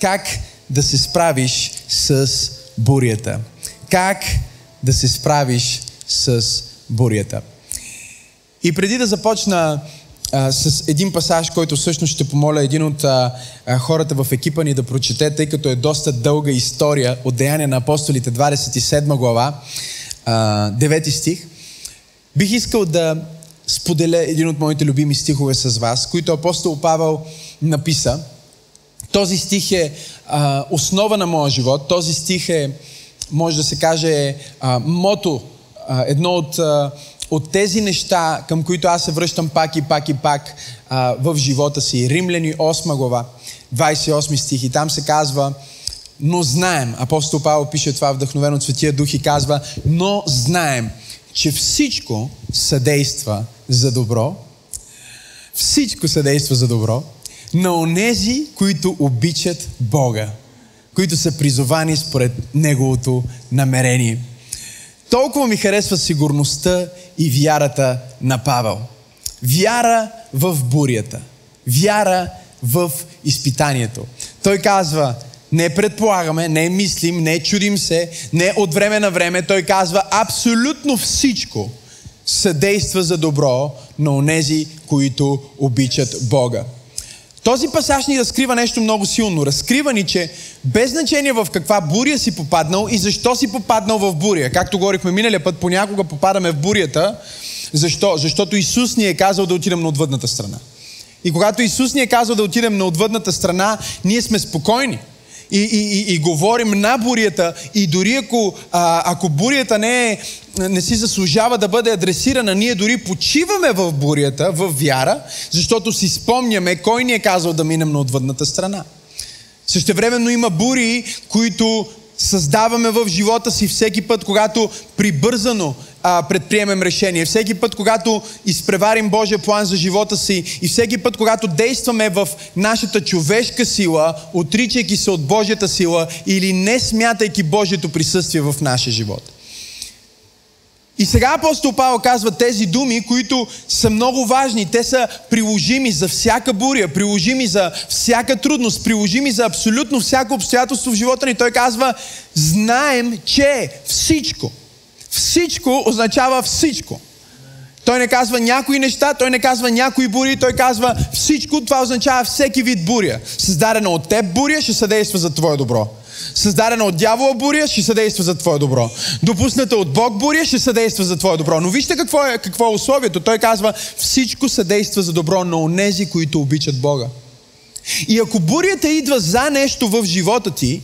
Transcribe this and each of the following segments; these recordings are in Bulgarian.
как да се справиш с бурята. Как да се справиш с бурята. И преди да започна а, с един пасаж, който всъщност ще помоля един от а, а, хората в екипа ни да прочете, тъй като е доста дълга история от Деяния на апостолите, 27 глава, а, 9 стих. Бих искал да споделя един от моите любими стихове с вас, които апостол Павел написа. Този стих е а, основа на моя живот. Този стих е, може да се каже, а, мото, а, едно от, а, от тези неща, към които аз се връщам пак и пак и пак а, в живота си. Римляни 8 глава, 28 стих и там се казва, но знаем, апостол Павел пише това вдъхновено от Светия Дух и казва, но знаем, че всичко съдейства за добро, всичко съдейства за добро, на онези, които обичат Бога, които са призовани според Неговото намерение. Толкова ми харесва сигурността и вярата на Павел. Вяра в бурята. Вяра в изпитанието. Той казва, не предполагаме, не мислим, не чудим се, не от време на време. Той казва, абсолютно всичко съдейства за добро на онези, които обичат Бога. Този пасаж ни разкрива нещо много силно. Разкрива ни, че без значение в каква буря си попаднал и защо си попаднал в буря. Както говорихме миналия път, понякога попадаме в бурята. Защо? Защото Исус ни е казал да отидем на отвъдната страна. И когато Исус ни е казал да отидем на отвъдната страна, ние сме спокойни и, и, и, и говорим на бурята и дори ако, а, ако бурята не, е, не си заслужава да бъде адресирана, ние дори почиваме в бурята, в вяра, защото си спомняме кой ни е казал да минем на отвъдната страна. Същевременно има бури, които създаваме в живота си всеки път, когато прибързано а, предприемем решение, всеки път, когато изпреварим Божия план за живота си и всеки път, когато действаме в нашата човешка сила, отричайки се от Божията сила или не смятайки Божието присъствие в нашия живот. И сега апостол Павел казва тези думи, които са много важни. Те са приложими за всяка буря, приложими за всяка трудност, приложими за абсолютно всяко обстоятелство в живота ни. Той казва, знаем, че всичко, всичко означава всичко. Той не казва някои неща, той не казва някои бури, той казва всичко, това означава всеки вид буря. Създадена от теб буря ще съдейства за твое добро. Създадена от дявола буря ще съдейства за твое добро. Допусната от Бог буря ще съдейства за твое добро. Но вижте какво е, какво е условието. Той казва всичко съдейства за добро на онези, които обичат Бога. И ако бурята идва за нещо в живота ти,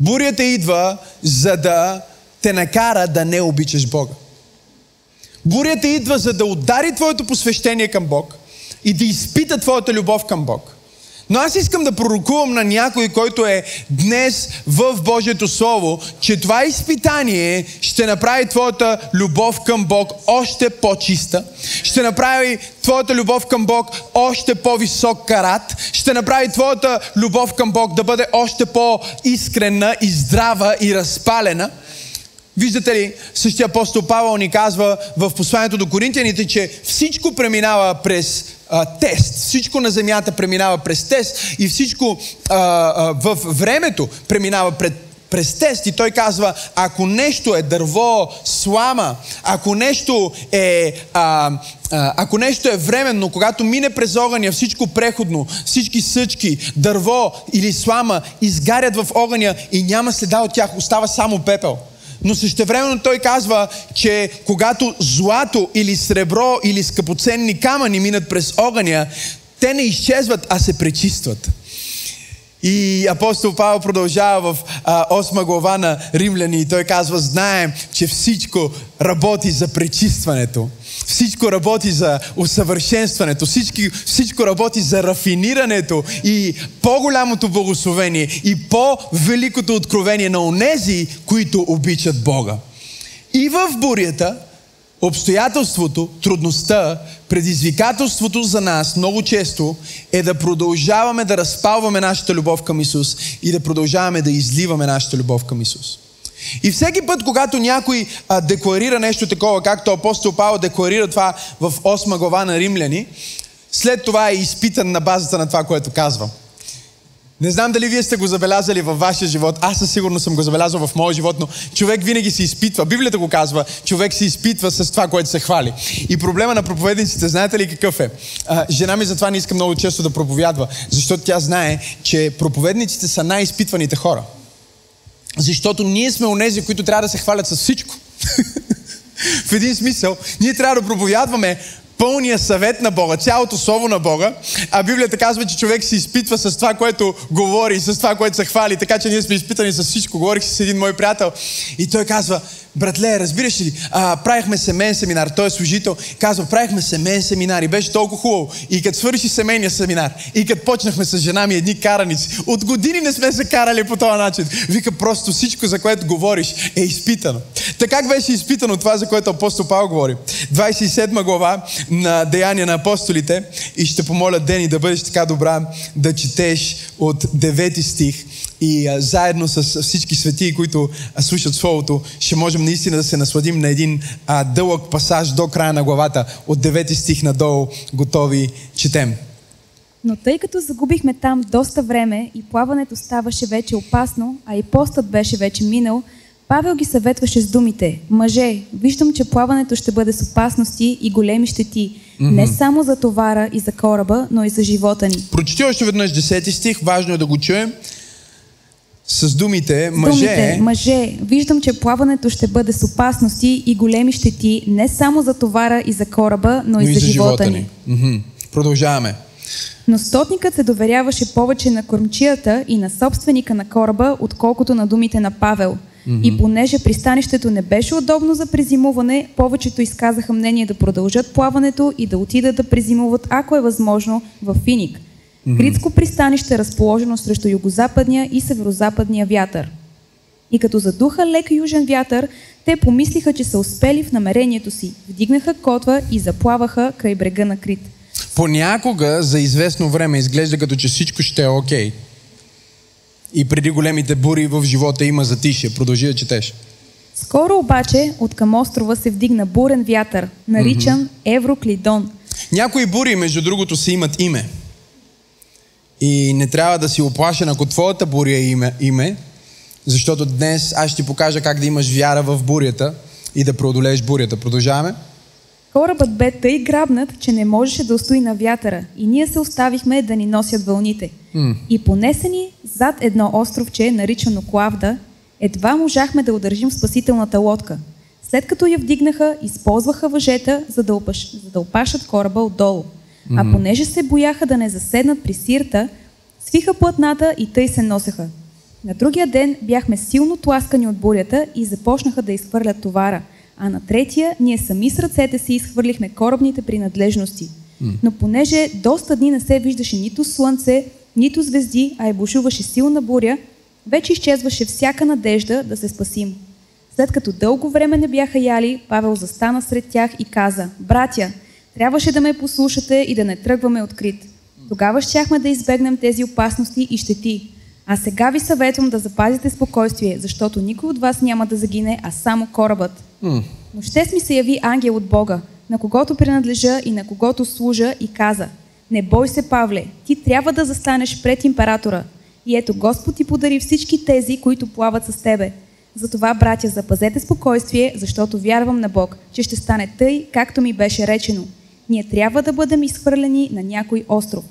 бурята идва за да те накара да не обичаш Бога. Бурята идва за да удари твоето посвещение към Бог и да изпита твоята любов към Бог. Но аз искам да пророкувам на някой, който е днес в Божието Слово, че това изпитание ще направи твоята любов към Бог още по-чиста, ще направи твоята любов към Бог още по-висок карат, ще направи твоята любов към Бог да бъде още по-искрена и здрава и разпалена – Виждате ли, същия апостол Павел ни казва в посланието до Коринтияните, че всичко преминава през а, тест. Всичко на земята преминава през тест и всичко а, а, в времето преминава пред, през тест. И той казва, ако нещо е дърво, слама, ако нещо е, а, ако нещо е временно, когато мине през огъня, всичко преходно, всички съчки, дърво или слама изгарят в огъня и няма следа от тях, остава само пепел. Но същевременно той казва, че когато злато или сребро или скъпоценни камъни минат през огъня, те не изчезват, а се пречистват. И апостол Павел продължава в а, 8 глава на Римляни и той казва, знаем, че всичко работи за пречистването. Всичко работи за усъвършенстването, всичко, всичко работи за рафинирането и по-голямото благословение и по-великото откровение на онези, които обичат Бога. И в бурята, обстоятелството, трудността, предизвикателството за нас много често е да продължаваме да разпалваме нашата любов към Исус и да продължаваме да изливаме нашата любов към Исус. И всеки път, когато някой а, декларира нещо такова, както апостол Павел декларира това в 8 глава на Римляни, след това е изпитан на базата на това, което казва. Не знам дали вие сте го забелязали във вашия живот. Аз със сигурност съм го забелязал в моя живот, но човек винаги се изпитва. Библията го казва, човек се изпитва с това, което се хвали. И проблема на проповедниците, знаете ли какъв е? А, жена ми затова не иска много често да проповядва, защото тя знае, че проповедниците са най-изпитваните хора. Защото ние сме онези, които трябва да се хвалят с всичко. в един смисъл, ние трябва да проповядваме пълния съвет на Бога, цялото слово на Бога, а Библията казва, че човек се изпитва с това, което говори, с това, което се хвали, така че ние сме изпитани с всичко. Говорих с един мой приятел и той казва, братле, разбираш ли, а, правихме семейен семинар, той е служител, казва, правихме семейен семинар и беше толкова хубаво. И като свърши семейния семинар, и като почнахме с жена ми едни караници, от години не сме се карали по този начин. Вика, просто всичко, за което говориш, е изпитано. Така беше изпитано това, за което апостол Павел говори? 27 глава на Деяния на апостолите и ще помоля Дени да бъдеш така добра да четеш от 9 стих и а, заедно с всички светии, които а, слушат Словото, ще можем наистина да се насладим на един а, дълъг пасаж до края на главата. От 9 стих надолу готови четем. Но тъй като загубихме там доста време и плаването ставаше вече опасно, а и постът беше вече минал, Павел ги съветваше с думите Мъже, виждам, че плаването ще бъде с опасности и големи щети, mm-hmm. не само за товара и за кораба, но и за живота ни. Прочети още веднъж 10 стих, важно е да го чуем. С думите, мъже, думите, мъже, виждам, че плаването ще бъде с опасности и големи щети, не само за товара и за кораба, но, но и за живота ни. Мгм. Продължаваме. Но стотникът се доверяваше повече на кормчията и на собственика на кораба, отколкото на думите на Павел. И понеже пристанището не беше удобно за презимуване, повечето изказаха мнение да продължат плаването и да отидат да презимуват, ако е възможно, в Финик. Критско пристанище, разположено срещу югозападния и северозападния вятър. И като задуха лек южен вятър, те помислиха, че са успели в намерението си. Вдигнаха котва и заплаваха край брега на Крит. Понякога за известно време изглежда като че всичко ще е окей. И преди големите бури в живота има затишие. Продължи да четеш. Скоро обаче от към острова се вдигна бурен вятър, наричан Евроклидон. Някои бури, между другото, си имат име. И не трябва да си оплашен, ако твоята буря име, име, защото днес аз ще ти покажа как да имаш вяра в бурята и да преодолееш бурята. Продължаваме. Корабът бе тъй грабнат, че не можеше да устои на вятъра и ние се оставихме да ни носят вълните. И понесени зад едно островче, наричано Клавда, едва можахме да удържим спасителната лодка. След като я вдигнаха, използваха въжета, за да, опаш, за да опашат кораба отдолу. А понеже се бояха да не заседнат при сирта, свиха платната и тъй се носеха. На другия ден бяхме силно тласкани от бурята и започнаха да изхвърлят товара, а на третия ние сами с ръцете си изхвърлихме корабните принадлежности. Но понеже доста дни не се виждаше нито слънце, нито звезди, а е бушуваше силна буря, вече изчезваше всяка надежда да се спасим. След като дълго време не бяха яли, Павел застана сред тях и каза, братя, трябваше да ме послушате и да не тръгваме открит. Тогава щяхме да избегнем тези опасности и щети. А сега ви съветвам да запазите спокойствие, защото никой от вас няма да загине, а само корабът. Но ще ми се яви ангел от Бога, на когото принадлежа и на когото служа и каза, не бой се, Павле, ти трябва да застанеш пред императора. И ето Господ ти подари всички тези, които плават с тебе. Затова, братя, запазете спокойствие, защото вярвам на Бог, че ще стане тъй, както ми беше речено. Ние трябва да бъдем изхвърлени на някой остров.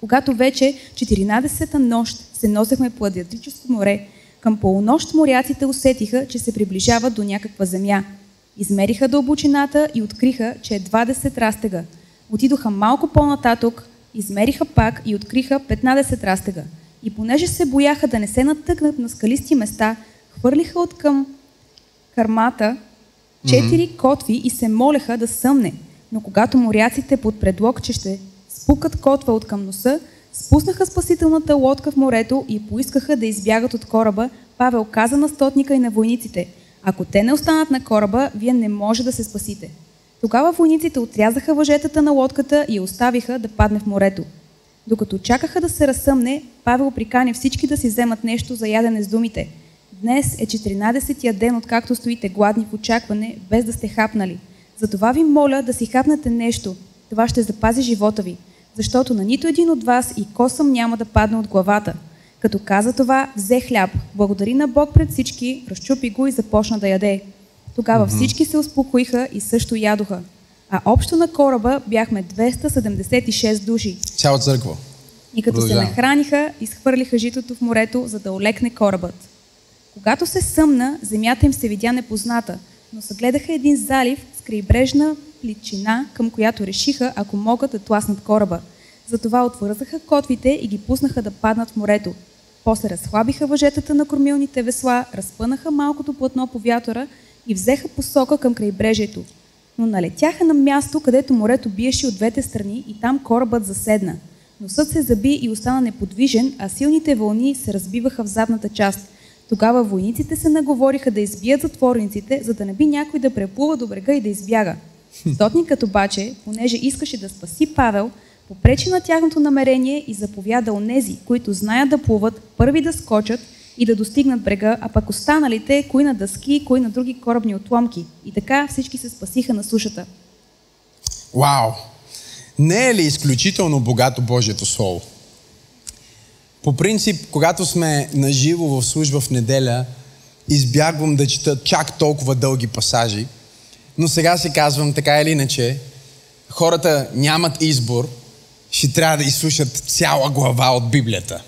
Когато вече 14-та нощ се носехме по Адриатическо море, към полунощ моряците усетиха, че се приближават до някаква земя. Измериха дълбочината и откриха, че е 20 растега. Отидоха малко по-нататък, измериха пак и откриха 15 растега. И понеже се бояха да не се натъкнат на скалисти места, хвърлиха от към кърмата четири котви и се молеха да съмне. Но когато моряците под предлог, че ще спукат котва от към носа, спуснаха спасителната лодка в морето и поискаха да избягат от кораба, Павел каза на стотника и на войниците, ако те не останат на кораба, вие не може да се спасите. Тогава войниците отрязаха въжетата на лодката и оставиха да падне в морето. Докато чакаха да се разсъмне, Павел прикани всички да си вземат нещо за ядене с думите. Днес е 14-тия ден, откакто стоите гладни в очакване, без да сте хапнали. Затова ви моля да си хапнете нещо. Това ще запази живота ви. защото на нито един от вас и косъм няма да падне от главата. Като каза това, взе хляб, благодари на Бог пред всички, разчупи го и започна да яде. Тогава mm-hmm. всички се успокоиха и също ядоха. А общо на кораба бяхме 276 души. Цяла църква. И като се нахраниха, изхвърлиха житото в морето, за да олекне корабът. Когато се съмна, земята им се видя непозната, но съгледаха един залив крайбрежна плитчина, към която решиха, ако могат да тласнат кораба. Затова отвързаха котвите и ги пуснаха да паднат в морето. После разхлабиха въжетата на кормилните весла, разпънаха малкото платно по вятъра и взеха посока към крайбрежието. Но налетяха на място, където морето биеше от двете страни и там корабът заседна. Носът се заби и остана неподвижен, а силните вълни се разбиваха в задната част. Тогава войниците се наговориха да избият затворниците, за да не би някой да преплува до брега и да избяга. Стотникът обаче, понеже искаше да спаси Павел, попречи на тяхното намерение и заповяда онези, които знаят да плуват, първи да скочат и да достигнат брега, а пък останалите, кои на дъски, кои на други корабни отломки. И така всички се спасиха на сушата. Вау! Не е ли изключително богато Божието Слово? По принцип, когато сме наживо в служба в неделя, избягвам да чета чак толкова дълги пасажи, но сега си казвам така или иначе, хората нямат избор, ще трябва да изслушат цяла глава от Библията.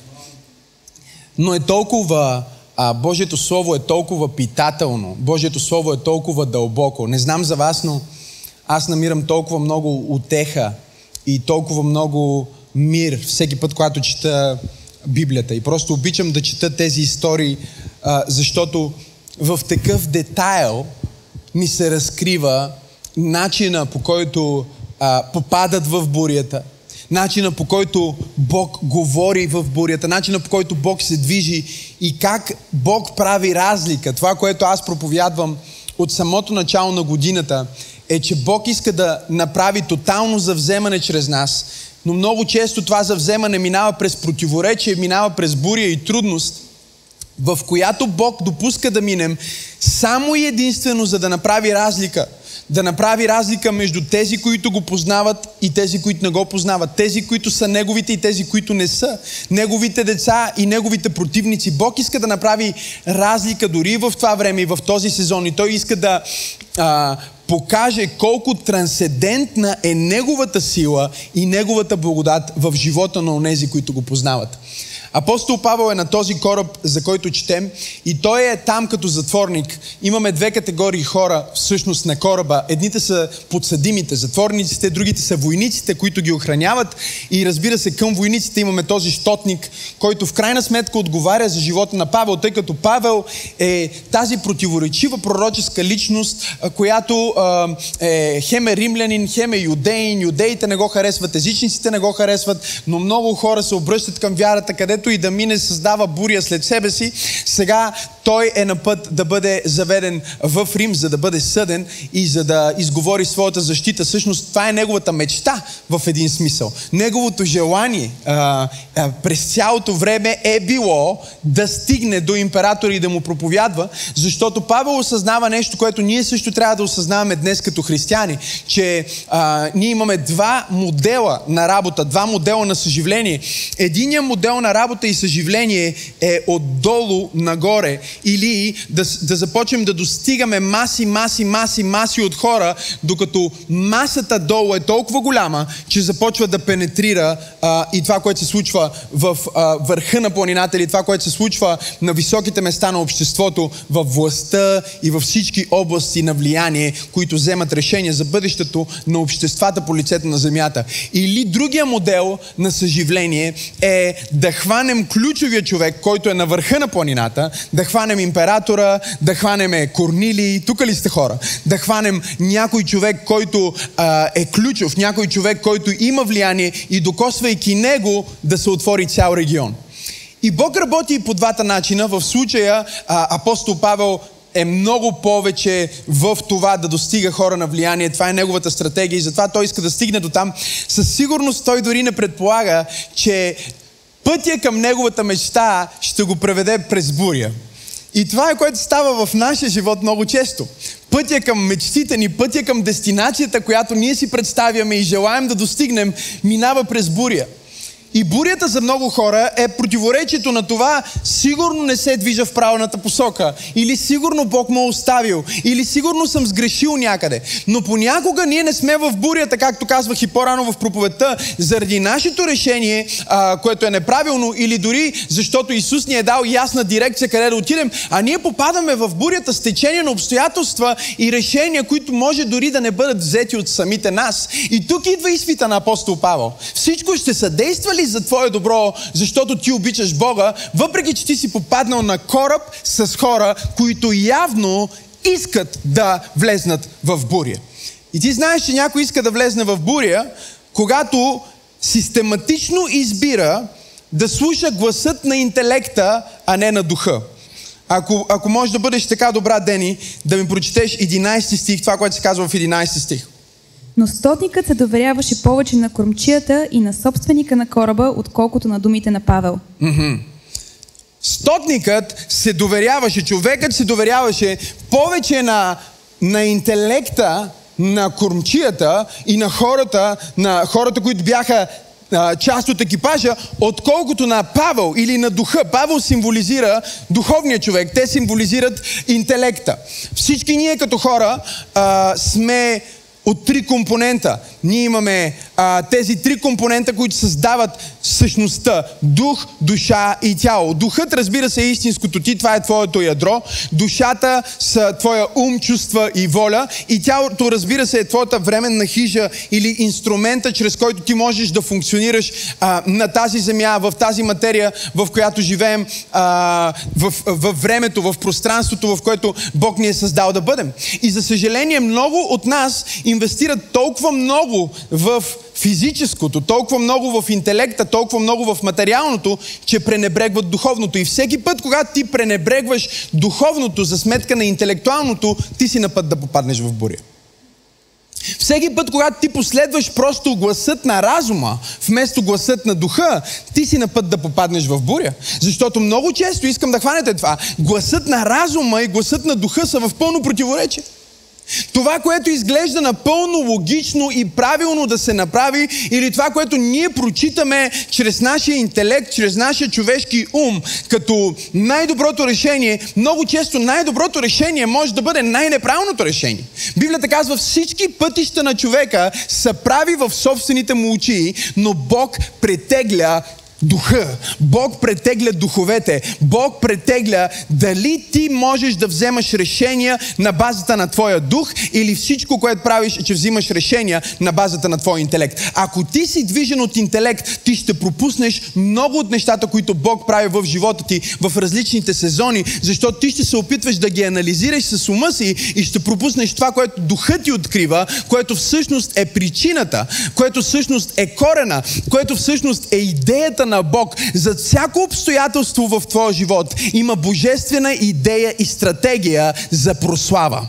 Но е толкова, а, Божието Слово е толкова питателно, Божието Слово е толкова дълбоко. Не знам за вас, но аз намирам толкова много утеха и толкова много мир всеки път, когато чета Библията. И просто обичам да чета тези истории, а, защото в такъв детайл ми се разкрива начина по който а, попадат в бурята, начина по който Бог говори в бурята, начина по който Бог се движи и как Бог прави разлика. Това, което аз проповядвам от самото начало на годината, е, че Бог иска да направи тотално завземане чрез нас, но много често това завземане минава през противоречие, минава през буря и трудност, в която Бог допуска да минем само и единствено за да направи разлика – да направи разлика между тези, които го познават и тези, които не го познават. Тези, които са неговите и тези, които не са. Неговите деца и неговите противници. Бог иска да направи разлика дори в това време и в този сезон. И Той иска да а, покаже колко трансцендентна е Неговата сила и Неговата благодат в живота на онези, които го познават. Апостол Павел е на този кораб, за който четем, и той е там като затворник. Имаме две категории хора всъщност на кораба. Едните са подсъдимите, затворниците, другите са войниците, които ги охраняват. И разбира се, към войниците имаме този щотник, който в крайна сметка отговаря за живота на Павел, тъй като Павел е тази противоречива пророческа личност, която е хем е римлянин, хем е юдеин, юдеите не го харесват, езичниците не го харесват, но много хора се обръщат към вярата, където и да мине създава буря след себе си, сега той е на път да бъде заведен в Рим, за да бъде съден и за да изговори своята защита. Всъщност това е неговата мечта в един смисъл. Неговото желание а, а, през цялото време е било да стигне до императора и да му проповядва, защото Павел осъзнава нещо, което ние също трябва да осъзнаваме днес като християни, че а, ние имаме два модела на работа, два модела на съживление. Единият модел на работа работа и съживление е отдолу нагоре или да, да започнем да достигаме маси, маси, маси, маси от хора, докато масата долу е толкова голяма, че започва да пенетрира а, и това, което се случва в а, върха на планината или това, което се случва на високите места на обществото, в властта и във всички области на влияние, които вземат решения за бъдещето на обществата по лицето на земята. Или другия модел на съживление е да хванем хванем ключовия човек, който е на върха на планината, да хванем императора, да хванем Корнили, тук ли сте хора? Да хванем някой човек, който а, е ключов, някой човек, който има влияние и докосвайки него да се отвори цял регион. И Бог работи и по двата начина. В случая а, апостол Павел е много повече в това да достига хора на влияние. Това е неговата стратегия и затова той иска да стигне до там. Със сигурност той дори не предполага, че пътя към неговата мечта ще го преведе през буря. И това е което става в нашия живот много често. пътя към мечтите ни, пътя към дестинацията, която ние си представяме и желаем да достигнем, минава през буря. И бурята за много хора е противоречието на това, сигурно не се движа в правилната посока, или сигурно Бог ме е оставил, или сигурно съм сгрешил някъде. Но понякога ние не сме в бурята, както казвах и по-рано в проповедта, заради нашето решение, а, което е неправилно, или дори защото Исус ни е дал ясна дирекция къде да отидем, а ние попадаме в бурята с течение на обстоятелства и решения, които може дори да не бъдат взети от самите нас. И тук идва изпита на апостол Павел. Всичко ще съдейства ли ли за твое добро, защото ти обичаш Бога, въпреки че ти си попаднал на кораб с хора, които явно искат да влезнат в буря. И ти знаеш, че някой иска да влезне в буря, когато систематично избира да слуша гласът на интелекта, а не на духа. Ако, ако можеш да бъдеш така добра, Дени, да ми прочетеш 11 стих, това, което се казва в 11 стих. Но стотникът се доверяваше повече на кормчията и на собственика на кораба, отколкото на думите на Павел. Mm-hmm. Стотникът се доверяваше, човекът се доверяваше повече на, на интелекта на кормчията и на хората, на хората, които бяха а, част от екипажа, отколкото на Павел или на духа. Павел символизира духовния човек, те символизират интелекта. Всички ние като хора а, сме от три компонента. Ние имаме а, тези три компонента, които създават същността. Дух, душа и тяло. Духът, разбира се, е истинското ти, това е твоето ядро. Душата са твоя ум, чувства и воля. И тялото, разбира се, е твоята временна хижа или инструмента, чрез който ти можеш да функционираш а, на тази земя, в тази материя, в която живеем, а, в, в времето, в пространството, в което Бог ни е създал да бъдем. И за съжаление, много от нас инвестират толкова много в физическото, толкова много в интелекта, толкова много в материалното, че пренебрегват духовното. И всеки път, когато ти пренебрегваш духовното за сметка на интелектуалното, ти си на път да попаднеш в буря. Всеки път, когато ти последваш просто гласът на разума, вместо гласът на духа, ти си на път да попаднеш в буря. Защото много често, искам да хванете това, гласът на разума и гласът на духа са в пълно противоречие. Това, което изглежда напълно логично и правилно да се направи, или това, което ние прочитаме чрез нашия интелект, чрез нашия човешки ум, като най-доброто решение, много често най-доброто решение може да бъде най-неправилното решение. Библията казва, всички пътища на човека са прави в собствените му очи, но Бог претегля духа. Бог претегля духовете. Бог претегля дали ти можеш да вземаш решения на базата на твоя дух или всичко, което правиш, е, че взимаш решения на базата на твоя интелект. Ако ти си движен от интелект, ти ще пропуснеш много от нещата, които Бог прави в живота ти в различните сезони, защото ти ще се опитваш да ги анализираш с ума си и ще пропуснеш това, което духът ти открива, което всъщност е причината, което всъщност е корена, което всъщност е идеята на на Бог за всяко обстоятелство в твоя живот има божествена идея и стратегия за прослава.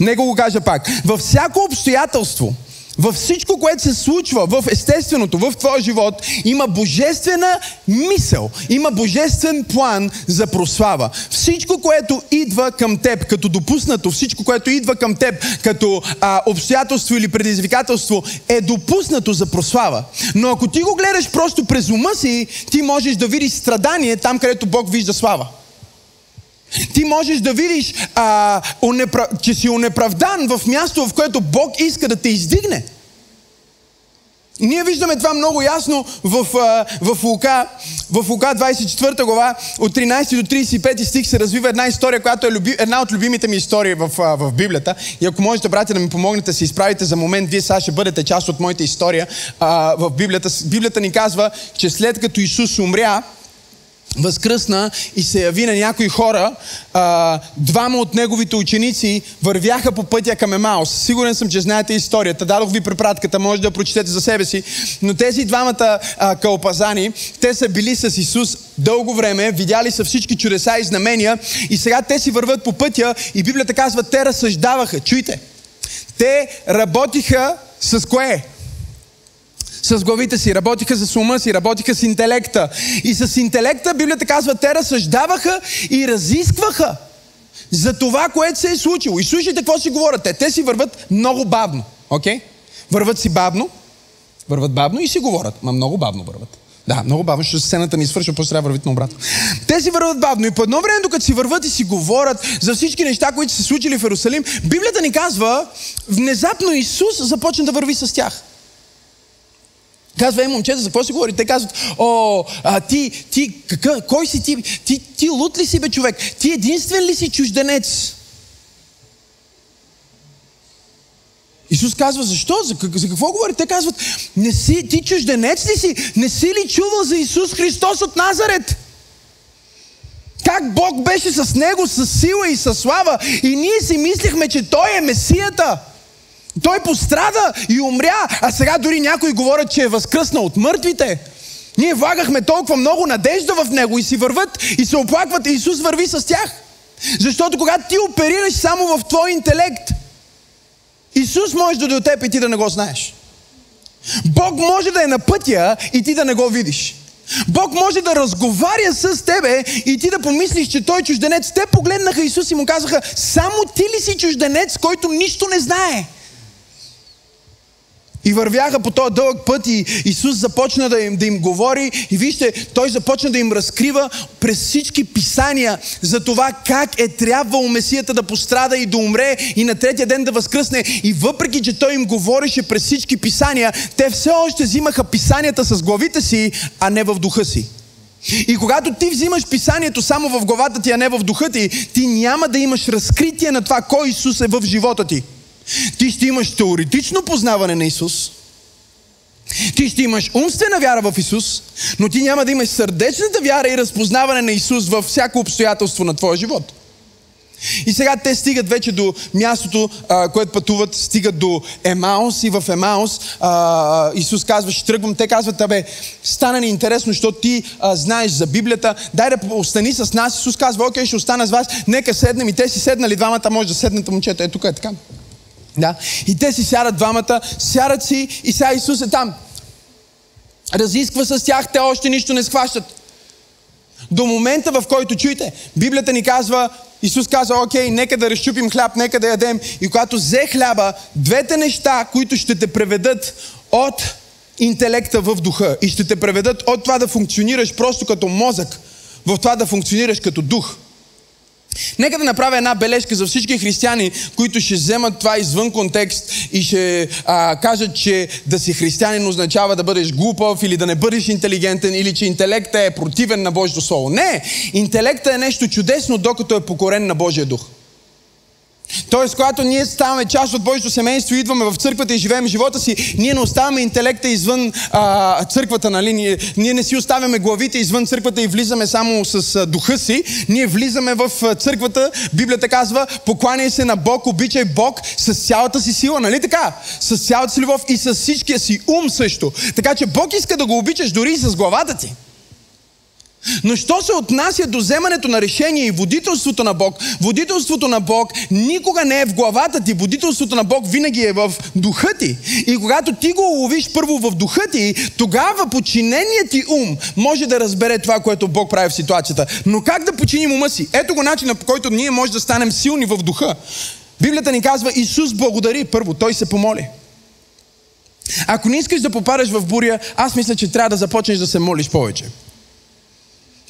Нека го кажа пак. Във всяко обстоятелство, във всичко, което се случва в естественото, в твоя живот, има божествена мисъл, има божествен план за прослава. Всичко, което идва към теб като допуснато, всичко, което идва към теб като а, обстоятелство или предизвикателство, е допуснато за прослава. Но ако ти го гледаш просто през ума си, ти можеш да видиш страдание там, където Бог вижда слава. Ти можеш да видиш, а, унепра... че си унеправдан в място, в което Бог иска да те издигне. Ние виждаме това много ясно в, в, Лука, в Лука 24 глава, от 13 до 35 стих се развива една история, която е люби, една от любимите ми истории в, в Библията. И ако можете, брати, да ми помогнете се изправите за момент, вие сега ще бъдете част от моята история а, в Библията. Библията ни казва, че след като Исус умря, възкръсна и се яви на някои хора, а, двама от неговите ученици вървяха по пътя към Емаус. Сигурен съм, че знаете историята. Дадох ви препратката, може да я прочетете за себе си. Но тези двамата а, кълпазани, те са били с Исус дълго време, видяли са всички чудеса и знамения и сега те си върват по пътя и Библията казва, те разсъждаваха. Чуйте, те работиха с кое? С главите си, работиха с ума си, работиха с интелекта. И с интелекта, Библията казва, те разсъждаваха и разискваха за това, което се е случило. И слушайте какво си говорят те. Те си върват много бавно. Окей? Okay? Върват си бавно. Върват бавно и си говорят. Ма много бавно върват. Да, много бавно, защото сцената ни свършва, после трябва вървите на обратно. Те си върват бавно и по едно време, докато си върват и си говорят за всички неща, които се случили в Иерусалим, Библията ни казва, внезапно Исус започна да върви с тях. Казва, е, момчета, за какво си говори? Те казват, о, а, ти, ти, какъв, кой си ти? Ти, ти лут ли си, бе, човек? Ти единствен ли си чужденец? Исус казва, защо? За, за какво говори? Те казват, не си, ти чужденец ли си? Не си ли чувал за Исус Христос от Назарет? Как Бог беше с него, с сила и с слава. И ние си мислихме, че Той е Месията. Той пострада и умря, а сега дори някои говорят, че е възкръснал от мъртвите. Ние влагахме толкова много надежда в Него и си върват и се оплакват и Исус върви с тях. Защото когато ти оперираш само в твой интелект, Исус може да от теб и ти да не го знаеш. Бог може да е на пътя и ти да не го видиш. Бог може да разговаря с тебе и ти да помислиш, че той е чужденец. Те погледнаха Исус и му казаха, само ти ли си чужденец, който нищо не знае? И вървяха по този дълъг път и Исус започна да им, да им говори и вижте, Той започна да им разкрива през всички писания за това как е трябвало Месията да пострада и да умре и на третия ден да възкръсне. И въпреки, че Той им говореше през всички писания, те все още взимаха писанията с главите си, а не в духа си. И когато ти взимаш писанието само в главата ти, а не в духа ти, ти няма да имаш разкритие на това кой Исус е в живота ти. Ти ще имаш теоретично познаване на Исус. Ти ще имаш умствена вяра в Исус, но ти няма да имаш сърдечната вяра и разпознаване на Исус във всяко обстоятелство на твоя живот. И сега те стигат вече до мястото, а, което пътуват, стигат до Емаус и в Емаус а, Исус казва, ще тръгвам. Те казват, абе, стана ни интересно, защото ти а, знаеш за Библията, дай да остани с нас. Исус казва, окей, ще остана с вас, нека седнем. И те си седнали двамата, може да седнете момчета, е тук е така. Да? И те си сядат двамата, сядат си и сега Исус е там. Разисква с тях, те още нищо не схващат. До момента, в който чуете, Библията ни казва, Исус каза, окей, нека да разчупим хляб, нека да ядем. И когато взе хляба, двете неща, които ще те преведат от интелекта в духа и ще те преведат от това да функционираш просто като мозък, в това да функционираш като дух – Нека да направя една бележка за всички християни, които ще вземат това извън контекст и ще а, кажат, че да си християнин означава да бъдеш глупав или да не бъдеш интелигентен или че интелектът е противен на Божието Слово. Не! Интелектът е нещо чудесно, докато е покорен на Божия дух. Тоест, когато ние ставаме част от Божието семейство, идваме в църквата и живеем живота си, ние не оставяме интелекта извън а, църквата, нали? Ние, ние не си оставяме главите извън църквата и влизаме само с а, духа си. Ние влизаме в църквата, Библията казва, покланяй се на Бог, обичай Бог с цялата си сила, нали така? С цялата си любов и с всичкия си ум също. Така че Бог иска да го обичаш дори и с главата ти. Но що се отнася до вземането на решение и водителството на Бог, водителството на Бог никога не е в главата ти, водителството на Бог винаги е в духа ти. И когато ти го уловиш първо в духа ти, тогава подчиненият ти ум може да разбере това, което Бог прави в ситуацията. Но как да починим ума си? Ето го начина, по който ние може да станем силни в духа. Библията ни казва, Исус благодари първо, Той се помоли. Ако не искаш да попадаш в буря, аз мисля, че трябва да започнеш да се молиш повече.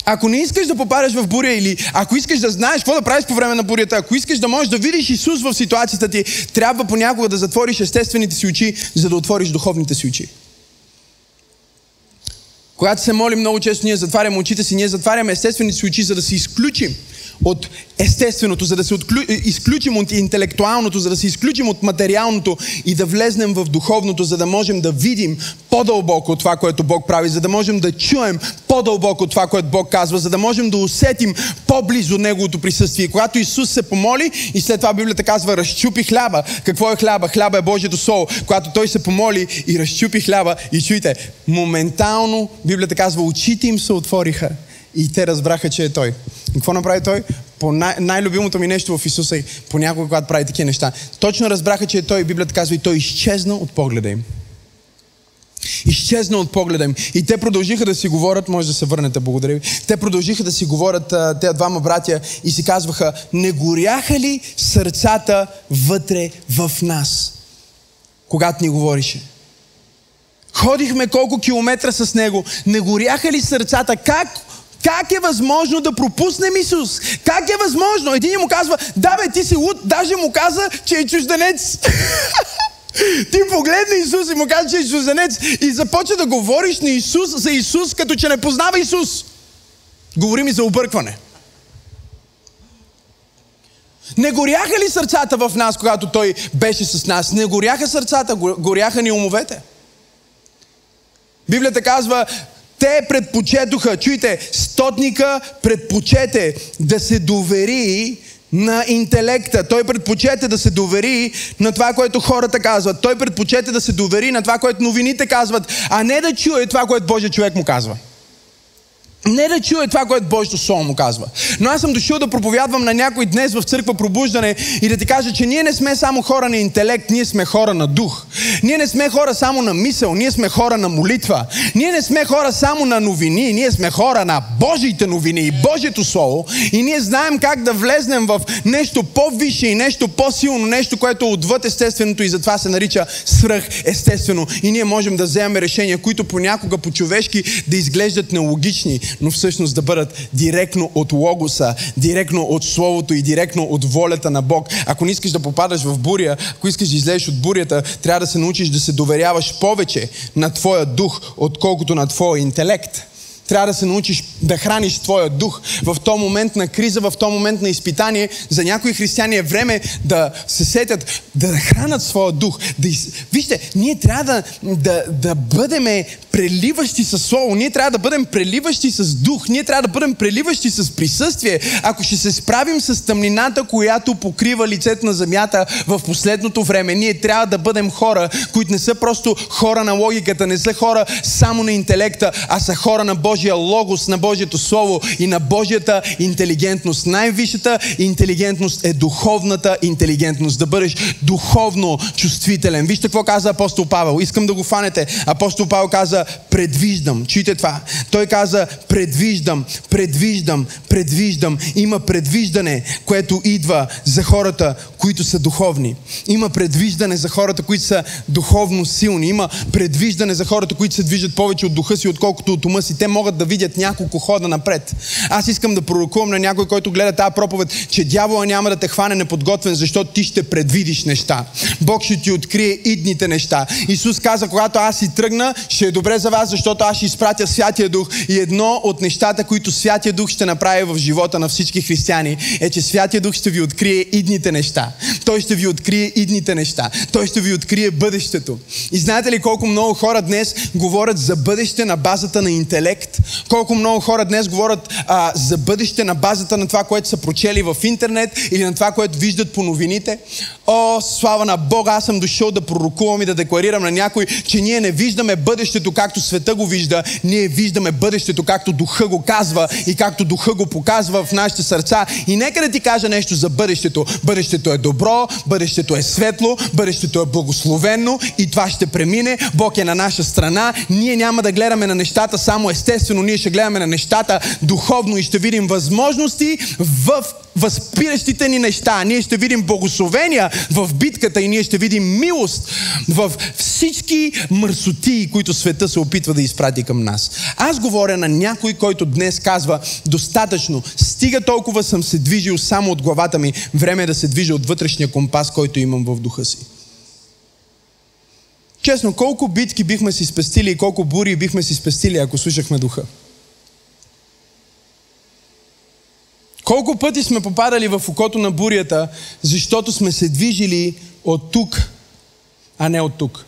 Ако не искаш да попадаш в буря или ако искаш да знаеш какво да правиш по време на бурята, ако искаш да можеш да видиш Исус в ситуацията ти, трябва понякога да затвориш естествените си очи, за да отвориш духовните си очи. Когато се молим много често, ние затваряме очите си, ние затваряме естествените си очи, за да се изключим от естественото, за да се отклю... изключим от интелектуалното, за да се изключим от материалното и да влезнем в духовното, за да можем да видим по-дълбоко това, което Бог прави, за да можем да чуем по-дълбоко това, което Бог казва, за да можем да усетим по-близо Неговото присъствие. Когато Исус се помоли и след това Библията казва, разчупи хляба. Какво е хляба? Хляба е Божието Слово. Когато Той се помоли и разчупи хляба и чуйте, моментално Библията казва, очите им се отвориха и те разбраха, че е Той. И какво направи Той? По най- най-любимото ми нещо в Исуса е понякога, когато прави такива неща. Точно разбраха, че е Той. Библията казва и Той изчезна от погледа им. Изчезна от погледа им. И те продължиха да си говорят, може да се върнете, благодаря ви. Те продължиха да си говорят, тези двама братя, и си казваха, не горяха ли сърцата вътре в нас, когато ни говорише? Ходихме колко километра с него. Не горяха ли сърцата? Как как е възможно да пропуснем Исус? Как е възможно? Един му казва, да бе, ти си луд, даже му каза, че е чужденец. Ти погледна Исус и му каза, че е чужденец и започва да говориш на Исус за Исус, като че не познава Исус. Говори ми за объркване. Не горяха ли сърцата в нас, когато Той беше с нас? Не горяха сърцата, горяха ни умовете. Библията казва, те предпочетоха, чуйте, стотника предпочете да се довери на интелекта. Той предпочете да се довери на това, което хората казват. Той предпочете да се довери на това, което новините казват, а не да чуе това, което Божия човек му казва. Не да чуе това, което Божието Слово му казва. Но аз съм дошъл да проповядвам на някой днес в църква пробуждане и да ти кажа, че ние не сме само хора на интелект, ние сме хора на дух. Ние не сме хора само на мисъл, ние сме хора на молитва. Ние не сме хора само на новини, ние сме хора на Божиите новини и Божието Слово. И ние знаем как да влезнем в нещо по-висше и нещо по-силно, нещо, което е отвъд естественото и затова се нарича свръх естествено. И ние можем да вземем решения, които понякога по-човешки да изглеждат нелогични, но всъщност да бъдат директно от Логоса, директно от Словото и директно от волята на Бог. Ако не искаш да попадаш в буря, ако искаш да излезеш от бурята, трябва да се научиш да се доверяваш повече на твоя дух, отколкото на твоя интелект. Трябва да се научиш да храниш твоя дух. В този момент на криза, в този момент на изпитание, за някои християни е време да се сетят, да хранат своя дух. Да из... Вижте, ние трябва да, да, да бъдем преливащи с Слово. Ние трябва да бъдем преливащи с дух. Ние трябва да бъдем преливащи с присъствие. Ако ще се справим с тъмнината, която покрива лицето на земята в последното време, ние трябва да бъдем хора, които не са просто хора на логиката, не са хора само на интелекта, а са хора на Божия Божия логос, на Божието Слово и на Божията интелигентност. Най-висшата интелигентност е духовната интелигентност. Да бъдеш духовно чувствителен. Вижте какво каза апостол Павел. Искам да го фанете. Апостол Павел каза, предвиждам. Чуйте това. Той каза, предвиждам, предвиждам, предвиждам. Има предвиждане, което идва за хората, които са духовни. Има предвиждане за хората, които са духовно силни. Има предвиждане за хората, които се движат повече от духа си, отколкото от ума си. Те могат могат да видят няколко хода напред. Аз искам да пророкувам на някой, който гледа тази проповед, че дявола няма да те хване неподготвен, защото ти ще предвидиш неща. Бог ще ти открие идните неща. Исус каза, когато аз си тръгна, ще е добре за вас, защото аз ще изпратя Святия Дух. И едно от нещата, които Святия Дух ще направи в живота на всички християни, е, че Святия Дух ще ви открие идните неща. Той ще ви открие идните неща. Той ще ви открие бъдещето. И знаете ли колко много хора днес говорят за бъдеще на базата на интелект, колко много хора днес говорят а, за бъдеще на базата на това, което са прочели в интернет или на това, което виждат по новините. О, слава на Бога, аз съм дошъл да пророкувам и да декларирам на някой, че ние не виждаме бъдещето както света го вижда, ние виждаме бъдещето както духа го казва и както духа го показва в нашите сърца. И нека да ти кажа нещо за бъдещето. Бъдещето е добро, бъдещето е светло, бъдещето е благословено и това ще премине. Бог е на наша страна. Ние няма да гледаме на нещата само естествено, ние ще гледаме на нещата духовно и ще видим възможности в възпиращите ни неща. Ние ще видим благословения в битката и ние ще видим милост в всички мърсоти, които света се опитва да изпрати към нас. Аз говоря на някой, който днес казва достатъчно, стига толкова съм се движил само от главата ми, време е да се движа от вътрешния компас, който имам в духа си. Честно, колко битки бихме си спестили и колко бури бихме си спестили, ако слушахме духа? Колко пъти сме попадали в окото на бурята, защото сме се движили от тук, а не от тук.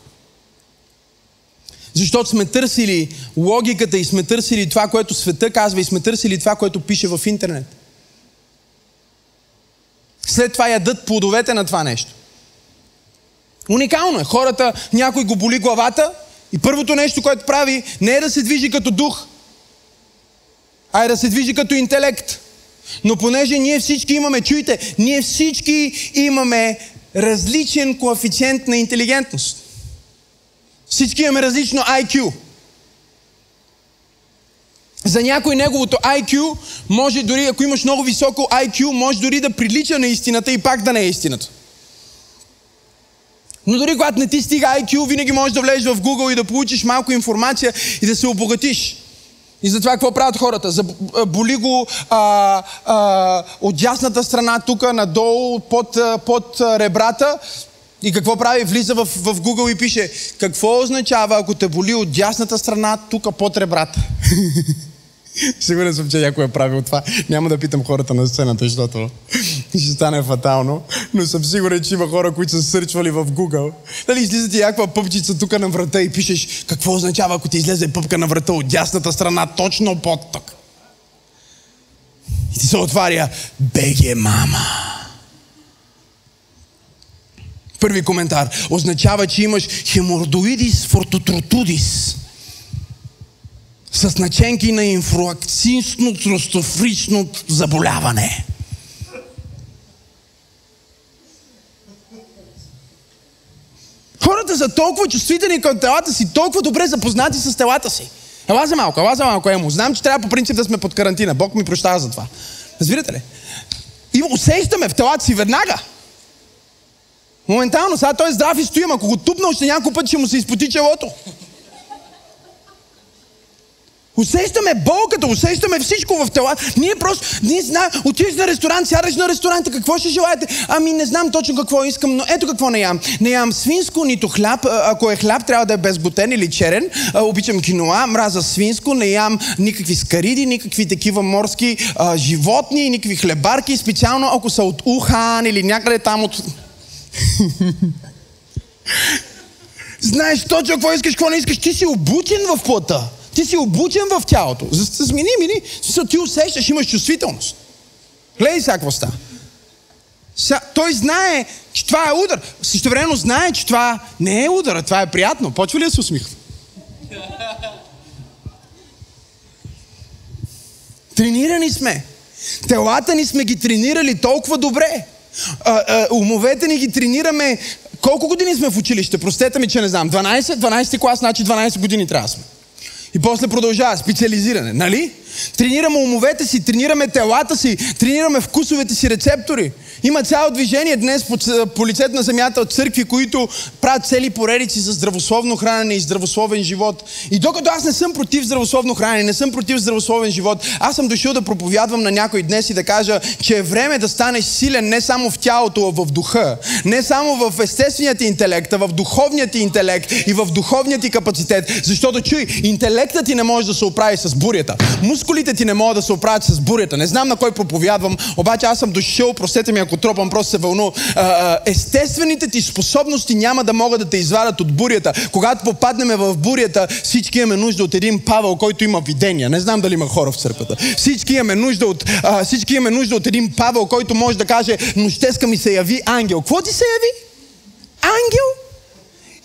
Защото сме търсили логиката и сме търсили това, което света казва и сме търсили това, което пише в интернет. След това ядат плодовете на това нещо. Уникално е. Хората, някой го боли главата и първото нещо, което прави, не е да се движи като дух, а е да се движи като интелект. Но понеже ние всички имаме, чуйте, ние всички имаме различен коефициент на интелигентност. Всички имаме различно IQ. За някой неговото IQ може дори, ако имаш много високо IQ, може дори да прилича на истината и пак да не е истината. Но дори когато не ти стига IQ, винаги можеш да влезеш в Google и да получиш малко информация и да се обогатиш. И затова какво правят хората? Боли го а, а, от дясната страна, тук надолу, под, под ребрата. И какво прави? Влиза в, в Google и пише, какво означава, ако те боли от дясната страна, тук под ребрата? Сигурен съм, че някой е правил това. Няма да питам хората на сцената, защото ще стане фатално. Но съм сигурен, че има хора, които са сърчвали в Google. Дали излиза ти някаква пъпчица тук на врата и пишеш какво означава, ако ти излезе пъпка на врата от дясната страна, точно под тук. И ти се отваря Беге мама. Първи коментар. Означава, че имаш хемордоидис фортотротудис с наченки на инфракцинсно тростофрично заболяване. Хората са толкова чувствителни към телата си, толкова добре запознати с телата си. Ела за малко, ела за малко, емо. Знам, че трябва по принцип да сме под карантина. Бог ми прощава за това. Разбирате ли? И усещаме в телата си веднага. Моментално, сега той е здрав и стоим. Ако го тупна още няколко пъти, ще му се изпоти челото. Усещаме болката, усещаме всичко в тела. Ние просто, ние знаем, отиваш на ресторант, сядаш на ресторанта, какво ще желаете? Ами не знам точно какво искам, но ето какво не ям. Не ям свинско, нито хляб. Ако е хляб, трябва да е безглутен или черен. Обичам киноа, мраза свинско, не ям никакви скариди, никакви такива морски а, животни, никакви хлебарки, специално ако са от Ухан или някъде там от... Знаеш точно какво искаш, какво не искаш. Ти си обучен в плътта. Ти си обучен в тялото. За смени, мини, смисъл, ти усещаш, имаш чувствителност. Гледай сега какво става. Той знае, че това е удар. Също времено знае, че това не е удар, а това е приятно. Почва ли да се усмихва? Тренирани сме. Телата ни сме ги тренирали толкова добре. А, а, умовете ни ги тренираме. Колко години сме в училище? Простете ми, че не знам. 12? 12 клас, значи 12 години трябва да сме. И после продължава специализиране, нали? Тренираме умовете си, тренираме телата си, тренираме вкусовете си рецептори. Има цяло движение днес по, по лицето на земята от църкви, които правят цели поредици за здравословно хранене и здравословен живот. И докато аз не съм против здравословно хранене, не съм против здравословен живот, аз съм дошъл да проповядвам на някой днес и да кажа, че е време да станеш силен не само в тялото, а в духа. Не само в естественият интелект, а в духовният интелект и в духовният ти капацитет. Защото чуй, интелектът ти не може да се оправи с бурята. Мускулите ти не могат да се оправят с бурята. Не знам на кой проповядвам, обаче аз съм дошъл, простете ми ако тропам, просто се вълну. Естествените ти способности няма да могат да те извадят от бурята. Когато попаднем в бурята, всички имаме нужда от един Павел, който има видения. Не знам дали има хора в църквата. Всички имаме нужда от, а, всички имаме нужда от един Павел, който може да каже, нощеска ми се яви ангел. Какво ти се яви? Ангел?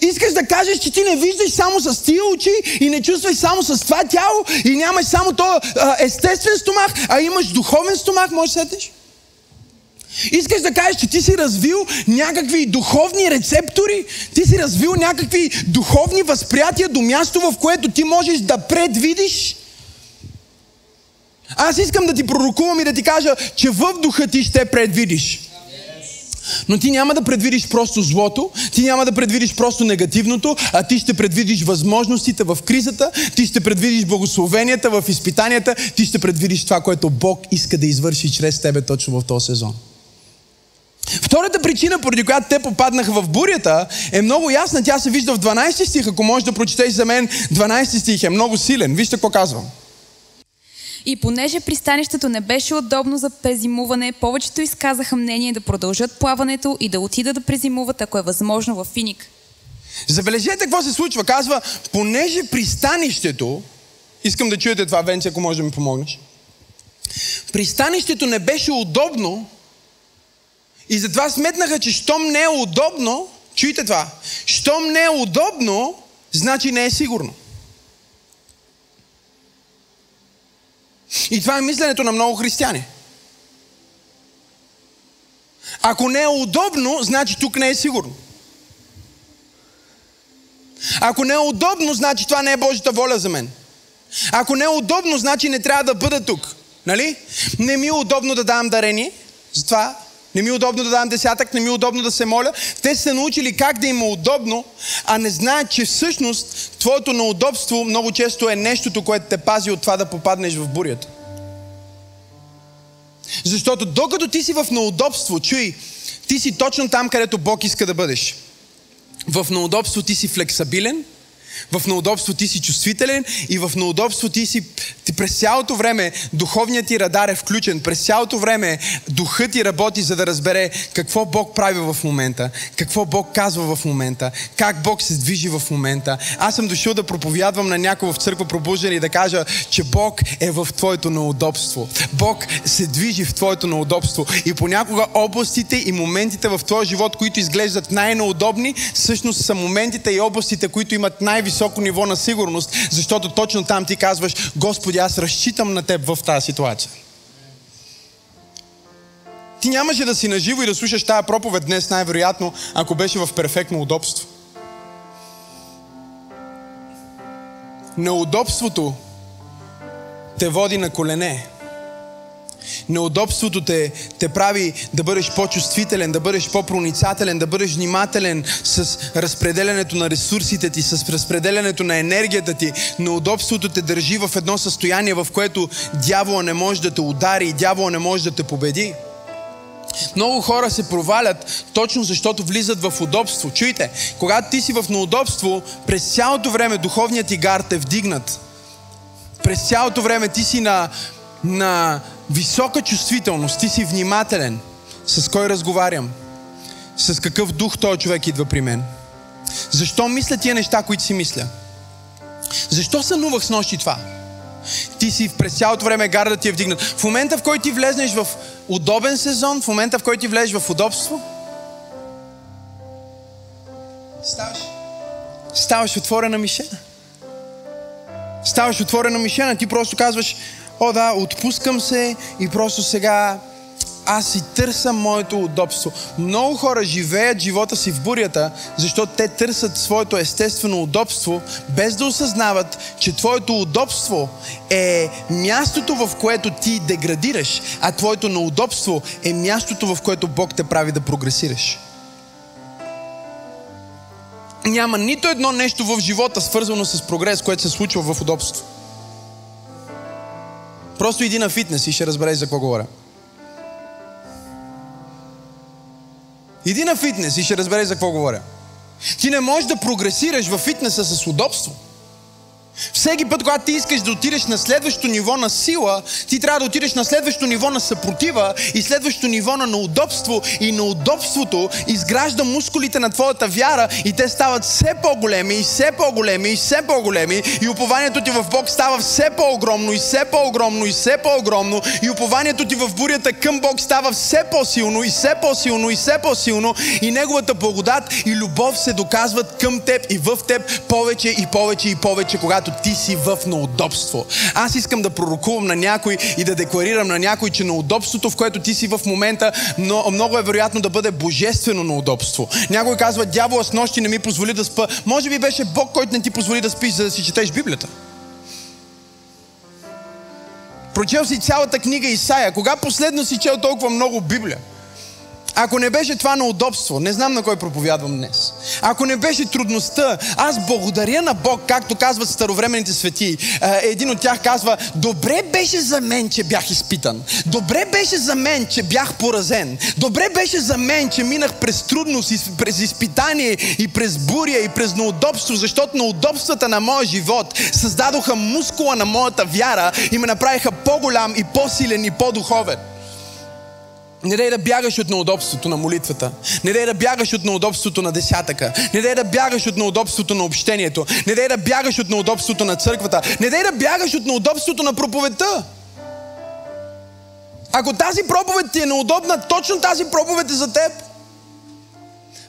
Искаш да кажеш, че ти не виждаш само с тия очи и не чувстваш само с това тяло и нямаш само то естествен стомах, а имаш духовен стомах, можеш да сетиш? Искаш да кажеш, че ти си развил някакви духовни рецептори, ти си развил някакви духовни възприятия до място, в което ти можеш да предвидиш. Аз искам да ти пророкувам и да ти кажа, че в духа ти ще предвидиш. Но ти няма да предвидиш просто злото, ти няма да предвидиш просто негативното, а ти ще предвидиш възможностите в кризата, ти ще предвидиш благословенията в изпитанията, ти ще предвидиш това, което Бог иска да извърши чрез тебе точно в този сезон. Втората причина, поради която те попаднаха в бурята, е много ясна. Тя се вижда в 12 стих. Ако можеш да прочетеш за мен, 12 стих е много силен. Вижте какво казвам. И понеже пристанището не беше удобно за презимуване, повечето изказаха мнение да продължат плаването и да отидат да презимуват, ако е възможно, в Финик. Забележете какво се случва. Казва, понеже пристанището, искам да чуете това, Венци, ако може да ми помогнеш. Пристанището не беше удобно и затова сметнаха, че щом не е удобно, чуйте това, щом не е удобно, значи не е сигурно. И това е мисленето на много християни. Ако не е удобно, значи тук не е сигурно. Ако не е удобно, значи това не е Божията воля за мен. Ако не е удобно, значи не трябва да бъда тук. Нали? Не ми е удобно да давам дарение, затова не ми е удобно да давам десятък, не ми е удобно да се моля. Те са научили как да им е удобно, а не знаят, че всъщност твоето неудобство много често е нещото, което те пази от това да попаднеш в бурята. Защото докато ти си в неудобство, чуй, ти си точно там, където Бог иска да бъдеш. В неудобство ти си флексабилен, в неудобство ти си чувствителен и в неудобство ти си ти през цялото време духовният ти радар е включен. През цялото време духът ти работи, за да разбере какво Бог прави в момента, какво Бог казва в момента, как Бог се движи в момента. Аз съм дошъл да проповядвам на някого в църква пробуждане и да кажа, че Бог е в твоето неудобство. Бог се движи в твоето неудобство. И понякога областите и моментите в твоя живот, които изглеждат най-неудобни, всъщност са моментите и областите, които имат най-високо ниво на сигурност, защото точно там ти казваш, Господи, аз разчитам на теб в тази ситуация. Ти нямаше да си наживо и да слушаш тази проповед днес, най-вероятно, ако беше в перфектно удобство. Неудобството те води на колене. Неудобството те, те прави да бъдеш по-чувствителен, да бъдеш по-проницателен, да бъдеш внимателен с разпределянето на ресурсите ти, с разпределянето на енергията ти. Неудобството те държи в едно състояние, в което дявола не може да те удари и дявола не може да те победи. Много хора се провалят точно защото влизат в удобство. Чуйте, когато ти си в неудобство, през цялото време духовният ти гард е вдигнат. През цялото време ти си на, на висока чувствителност, ти си внимателен с кой разговарям, с какъв дух този човек идва при мен. Защо мисля тия неща, които си мисля? Защо сънувах с нощи това? Ти си през цялото време гарда ти е вдигнат. В момента, в който ти влезнеш в удобен сезон, в момента, в който ти влезеш в удобство, ставаш, ставаш отворена мишена. Ставаш отворена мишена, ти просто казваш, о да, отпускам се и просто сега аз си търся моето удобство. Много хора живеят живота си в бурята, защото те търсят своето естествено удобство, без да осъзнават, че твоето удобство е мястото, в което ти деградираш, а твоето неудобство е мястото, в което Бог те прави да прогресираш. Няма нито едно нещо в живота, свързано с прогрес, което се случва в удобство. Просто иди на фитнес и ще разбереш за какво говоря. Иди на фитнес и ще разбереш за какво говоря. Ти не можеш да прогресираш във фитнеса с удобство. Всеки път, когато ти искаш да отидеш на следващото ниво на сила, ти трябва да отидеш на следващото ниво на съпротива и следващото ниво на неудобство. И неудобството изгражда мускулите на твоята вяра и те стават все по-големи и все по-големи и все по-големи. И упованието ти в Бог става все по-огромно и все по-огромно и все по-огромно. И упованието ти в бурята към Бог става все по-силно и все по-силно и все по-силно. И Неговата благодат и любов се доказват към теб и в теб повече и повече и повече, когато когато ти си в неудобство. Аз искам да пророкувам на някой и да декларирам на някой, че неудобството, в което ти си в момента, много, е вероятно да бъде божествено неудобство. Някой казва, дявола с нощи не ми позволи да спа. Може би беше Бог, който не ти позволи да спиш, за да си четеш Библията. Прочел си цялата книга Исаия. Кога последно си чел толкова много Библия? Ако не беше това на удобство, не знам на кой проповядвам днес. Ако не беше трудността, аз благодаря на Бог, както казват старовременните свети. Един от тях казва, добре беше за мен, че бях изпитан. Добре беше за мен, че бях поразен. Добре беше за мен, че минах през трудност, през изпитание и през буря и през неудобство, защото неудобствата на моя живот създадоха мускула на моята вяра и ме направиха по-голям и по-силен и по-духовен. Не дай да бягаш от неудобството на молитвата. Не дай да бягаш от неудобството на десятъка. Не дай да бягаш от неудобството на общението. Не дай да бягаш от неудобството на църквата. Не дай да бягаш от неудобството на проповедта. Ако тази проповед ти е неудобна, точно тази проповед е за теб.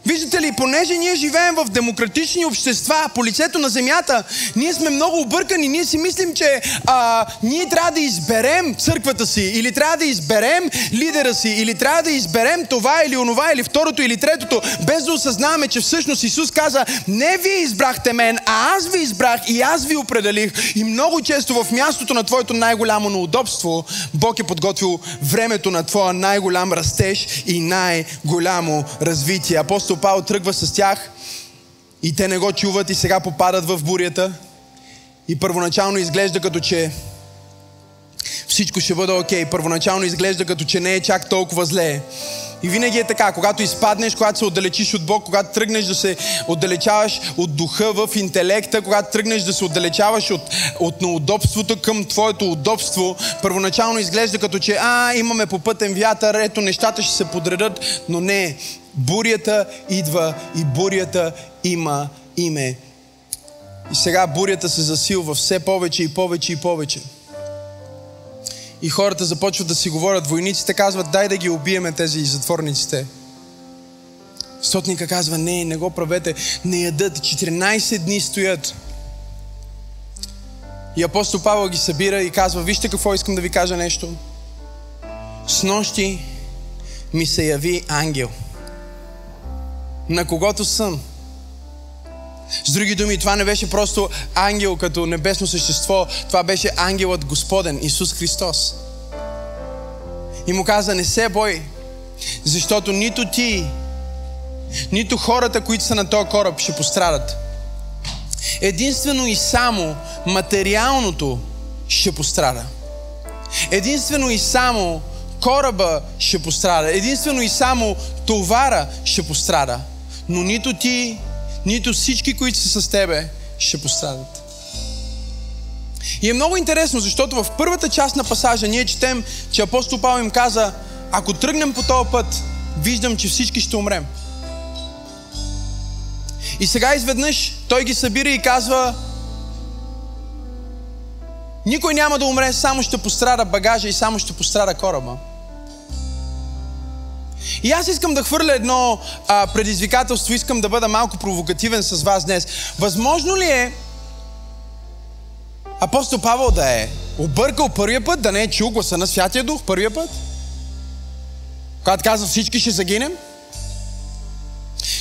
Виждате ли, понеже ние живеем в демократични общества, по лицето на земята, ние сме много объркани. Ние си мислим, че а, ние трябва да изберем църквата си, или трябва да изберем лидера си, или трябва да изберем това или онова, или второто, или третото, без да осъзнаваме, че всъщност Исус каза, не вие избрахте мен, а аз ви избрах и аз ви определих. И много често в мястото на твоето най-голямо неудобство, Бог е подготвил времето на твоя най-голям растеж и най-голямо развитие. Апостол Павел тръгва с тях и те не го чуват и сега попадат в бурята. И първоначално изглежда като че всичко ще бъде окей. Okay. Първоначално изглежда като че не е чак толкова зле. И винаги е така, когато изпаднеш, когато се отдалечиш от Бог, когато тръгнеш да се отдалечаваш от духа в интелекта, когато тръгнеш да се отдалечаваш от, от неудобството към твоето удобство, първоначално изглежда като че, а, имаме попътен вятър, ето нещата ще се подредат, но не. Бурята идва и бурята има име. И сега бурята се засилва все повече и повече и повече. И хората започват да си говорят. Войниците казват, дай да ги убиеме тези затворниците. Сотника казва, не, не го правете. Не ядат. 14 дни стоят. И апостол Павел ги събира и казва, вижте какво искам да ви кажа нещо. С нощи ми се яви ангел. На когото съм. С други думи, това не беше просто ангел като небесно същество, това беше ангелът Господен, Исус Христос. И му каза, не се бой, защото нито ти, нито хората, които са на този кораб, ще пострадат. Единствено и само материалното ще пострада. Единствено и само кораба ще пострада. Единствено и само товара ще пострада. Но нито ти, нито всички, които са с тебе, ще пострадат. И е много интересно, защото в първата част на пасажа ние четем, че апостол Павел им каза, ако тръгнем по този път, виждам, че всички ще умрем. И сега изведнъж той ги събира и казва, никой няма да умре, само ще пострада багажа и само ще пострада кораба. И аз искам да хвърля едно а, предизвикателство, искам да бъда малко провокативен с вас днес. Възможно ли е апостол Павел да е объркал първия път, да не е чул гласа на Святия Дух първия път? Когато казва всички ще загинем?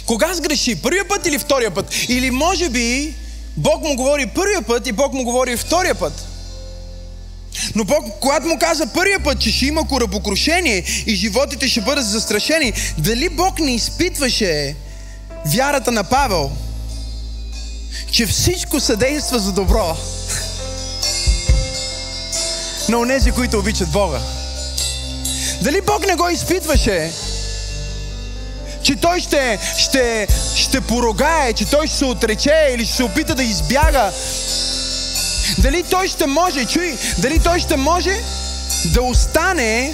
Кога сгреши? Първия път или втория път? Или може би Бог му говори първия път и Бог му говори втория път? Но Бог, когато му каза първия път, че ще има корабокрушение и животите ще бъдат застрашени, дали Бог не изпитваше вярата на Павел, че всичко съдейства за добро на онези, които обичат Бога? Дали Бог не го изпитваше, че той ще, ще, ще порогае, че той ще се отрече или ще се опита да избяга дали той ще може, чуй, дали той ще може да остане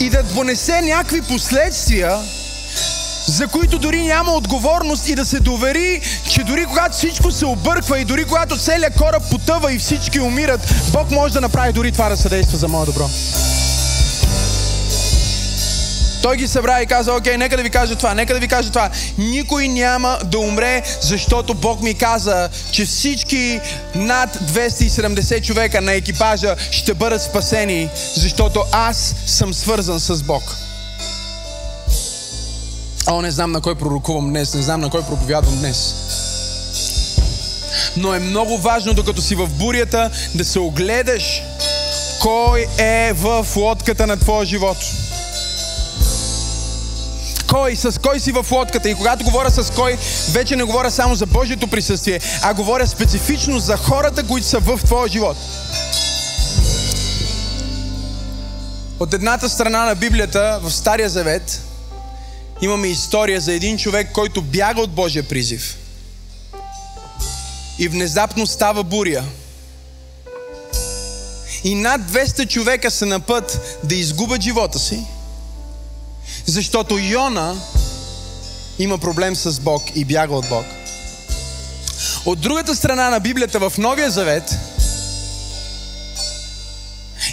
и да понесе някакви последствия, за които дори няма отговорност и да се довери, че дори когато всичко се обърква и дори когато целият кораб потъва и всички умират, Бог може да направи дори това да съдейства за мое добро. Той ги събра и каза, окей, нека да ви кажа това, нека да ви кажа това. Никой няма да умре, защото Бог ми каза, че всички над 270 човека на екипажа ще бъдат спасени, защото аз съм свързан с Бог. О, не знам на кой пророкувам днес, не знам на кой проповядвам днес. Но е много важно, докато си в бурята, да се огледаш кой е в лодката на твоя живот кой, с кой си в лодката. И когато говоря с кой, вече не говоря само за Божието присъствие, а говоря специфично за хората, които са в твоя живот. От едната страна на Библията, в Стария Завет, имаме история за един човек, който бяга от Божия призив. И внезапно става буря. И над 200 човека са на път да изгубят живота си – защото Йона има проблем с Бог и бяга от Бог. От другата страна на Библията в Новия Завет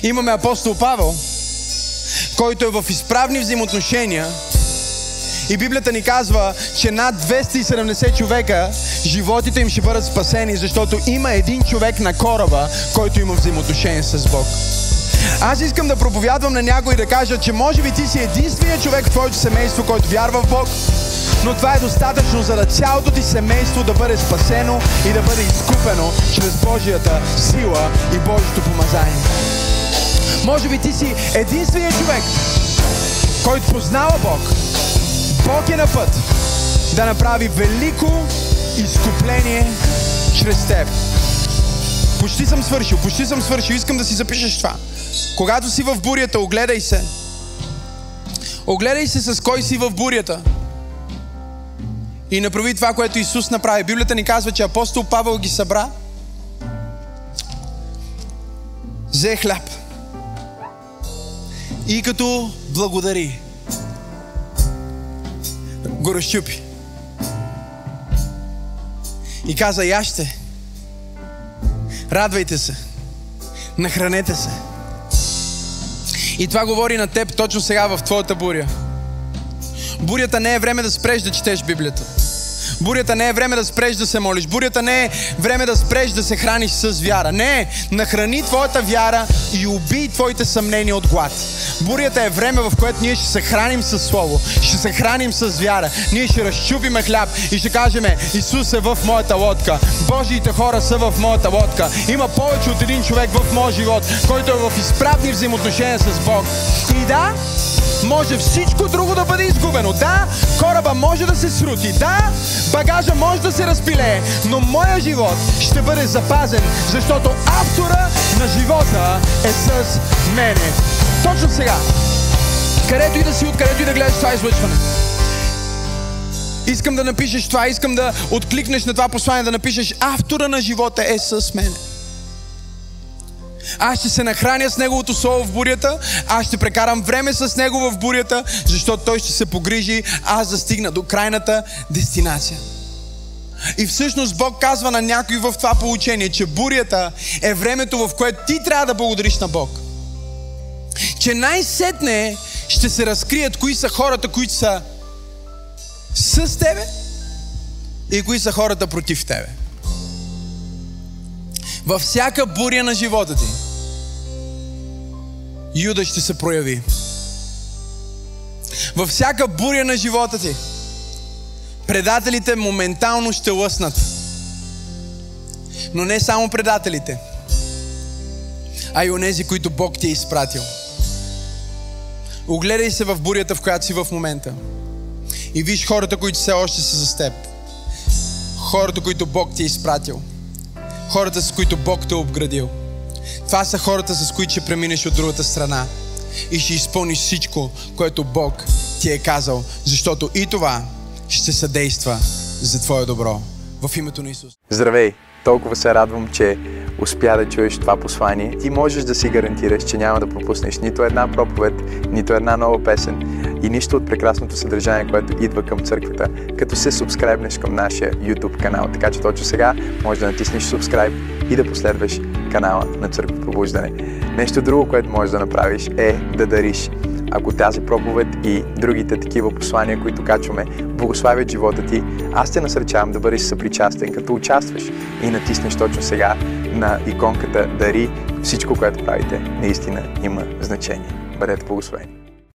имаме апостол Павел, който е в изправни взаимоотношения И Библията ни казва, че над 270 човека животите им ще бъдат спасени, защото има един човек на кораба, който има взаимоотношение с Бог. Аз искам да проповядвам на някой да кажа, че може би ти си единственият човек в твоето семейство, който вярва в Бог, но това е достатъчно, за да цялото ти семейство да бъде спасено и да бъде изкупено чрез Божията сила и Божието помазание. Може би ти си единственият човек, който познава Бог. Бог е на път да направи велико изкупление чрез теб. Почти съм свършил, почти съм свършил. Искам да си запишеш това. Когато си в бурята, огледай се. Огледай се с кой си в бурята. И направи това, което Исус направи. Библията ни казва, че апостол Павел ги събра. Взе хляб. И като благодари, го разчупи. И каза, яще, радвайте се, нахранете се. И това говори на теб точно сега в твоята буря. Бурята не е време да спреш да четеш Библията. Бурята не е време да спреш да се молиш. Бурята не е време да спреш да се храниш с вяра. Не, нахрани твоята вяра и убий твоите съмнения от глад. Бурята е време, в което ние ще се храним с Слово, ще се храним с вяра. Ние ще разчупиме хляб и ще кажем, Исус е в моята лодка. Божиите хора са в моята лодка. Има повече от един човек в моя живот, който е в изправни взаимоотношения с Бог. И да, може всичко друго да бъде изгубено. Да, кораба може да се срути. Да, багажа може да се разпилее. Но моя живот ще бъде запазен, защото автора на живота е с мене. Точно сега. Където и да си, откъдето и да гледаш това излъчване. Искам да напишеш това, искам да откликнеш на това послание, да напишеш автора на живота е с мен. Аз ще се нахраня с Неговото Слово в бурята, аз ще прекарам време с Него в бурята, защото Той ще се погрижи аз да стигна до крайната дестинация. И всъщност Бог казва на някой в това получение, че бурята е времето, в което ти трябва да благодариш на Бог. Че най-сетне ще се разкрият кои са хората, които са с тебе и кои са хората против тебе. Във всяка буря на живота ти, Юда ще се прояви. Във всяка буря на живота ти, предателите моментално ще лъснат. Но не само предателите, а и онези, които Бог ти е изпратил. Огледай се в бурята, в която си в момента. И виж хората, които все още са с теб. Хората, които Бог ти е изпратил – хората, с които Бог те е обградил. Това са хората, с които ще преминеш от другата страна и ще изпълниш всичко, което Бог ти е казал, защото и това ще съдейства за Твое добро. В името на Исус. Здравей! Толкова се радвам, че успя да чуеш това послание. Ти можеш да си гарантираш, че няма да пропуснеш нито една проповед, нито една нова песен и нищо от прекрасното съдържание, което идва към църквата, като се субскрайбнеш към нашия YouTube канал. Така че точно сега може да натиснеш субскрайб и да последваш канала на Църква Пробуждане. Нещо друго, което можеш да направиш е да дариш. Ако тази проповед и другите такива послания, които качваме, благославят живота ти, аз те насърчавам да бъдеш съпричастен, като участваш и натиснеш точно сега на иконката Дари. Всичко, което правите, наистина има значение. Бъдете благословени!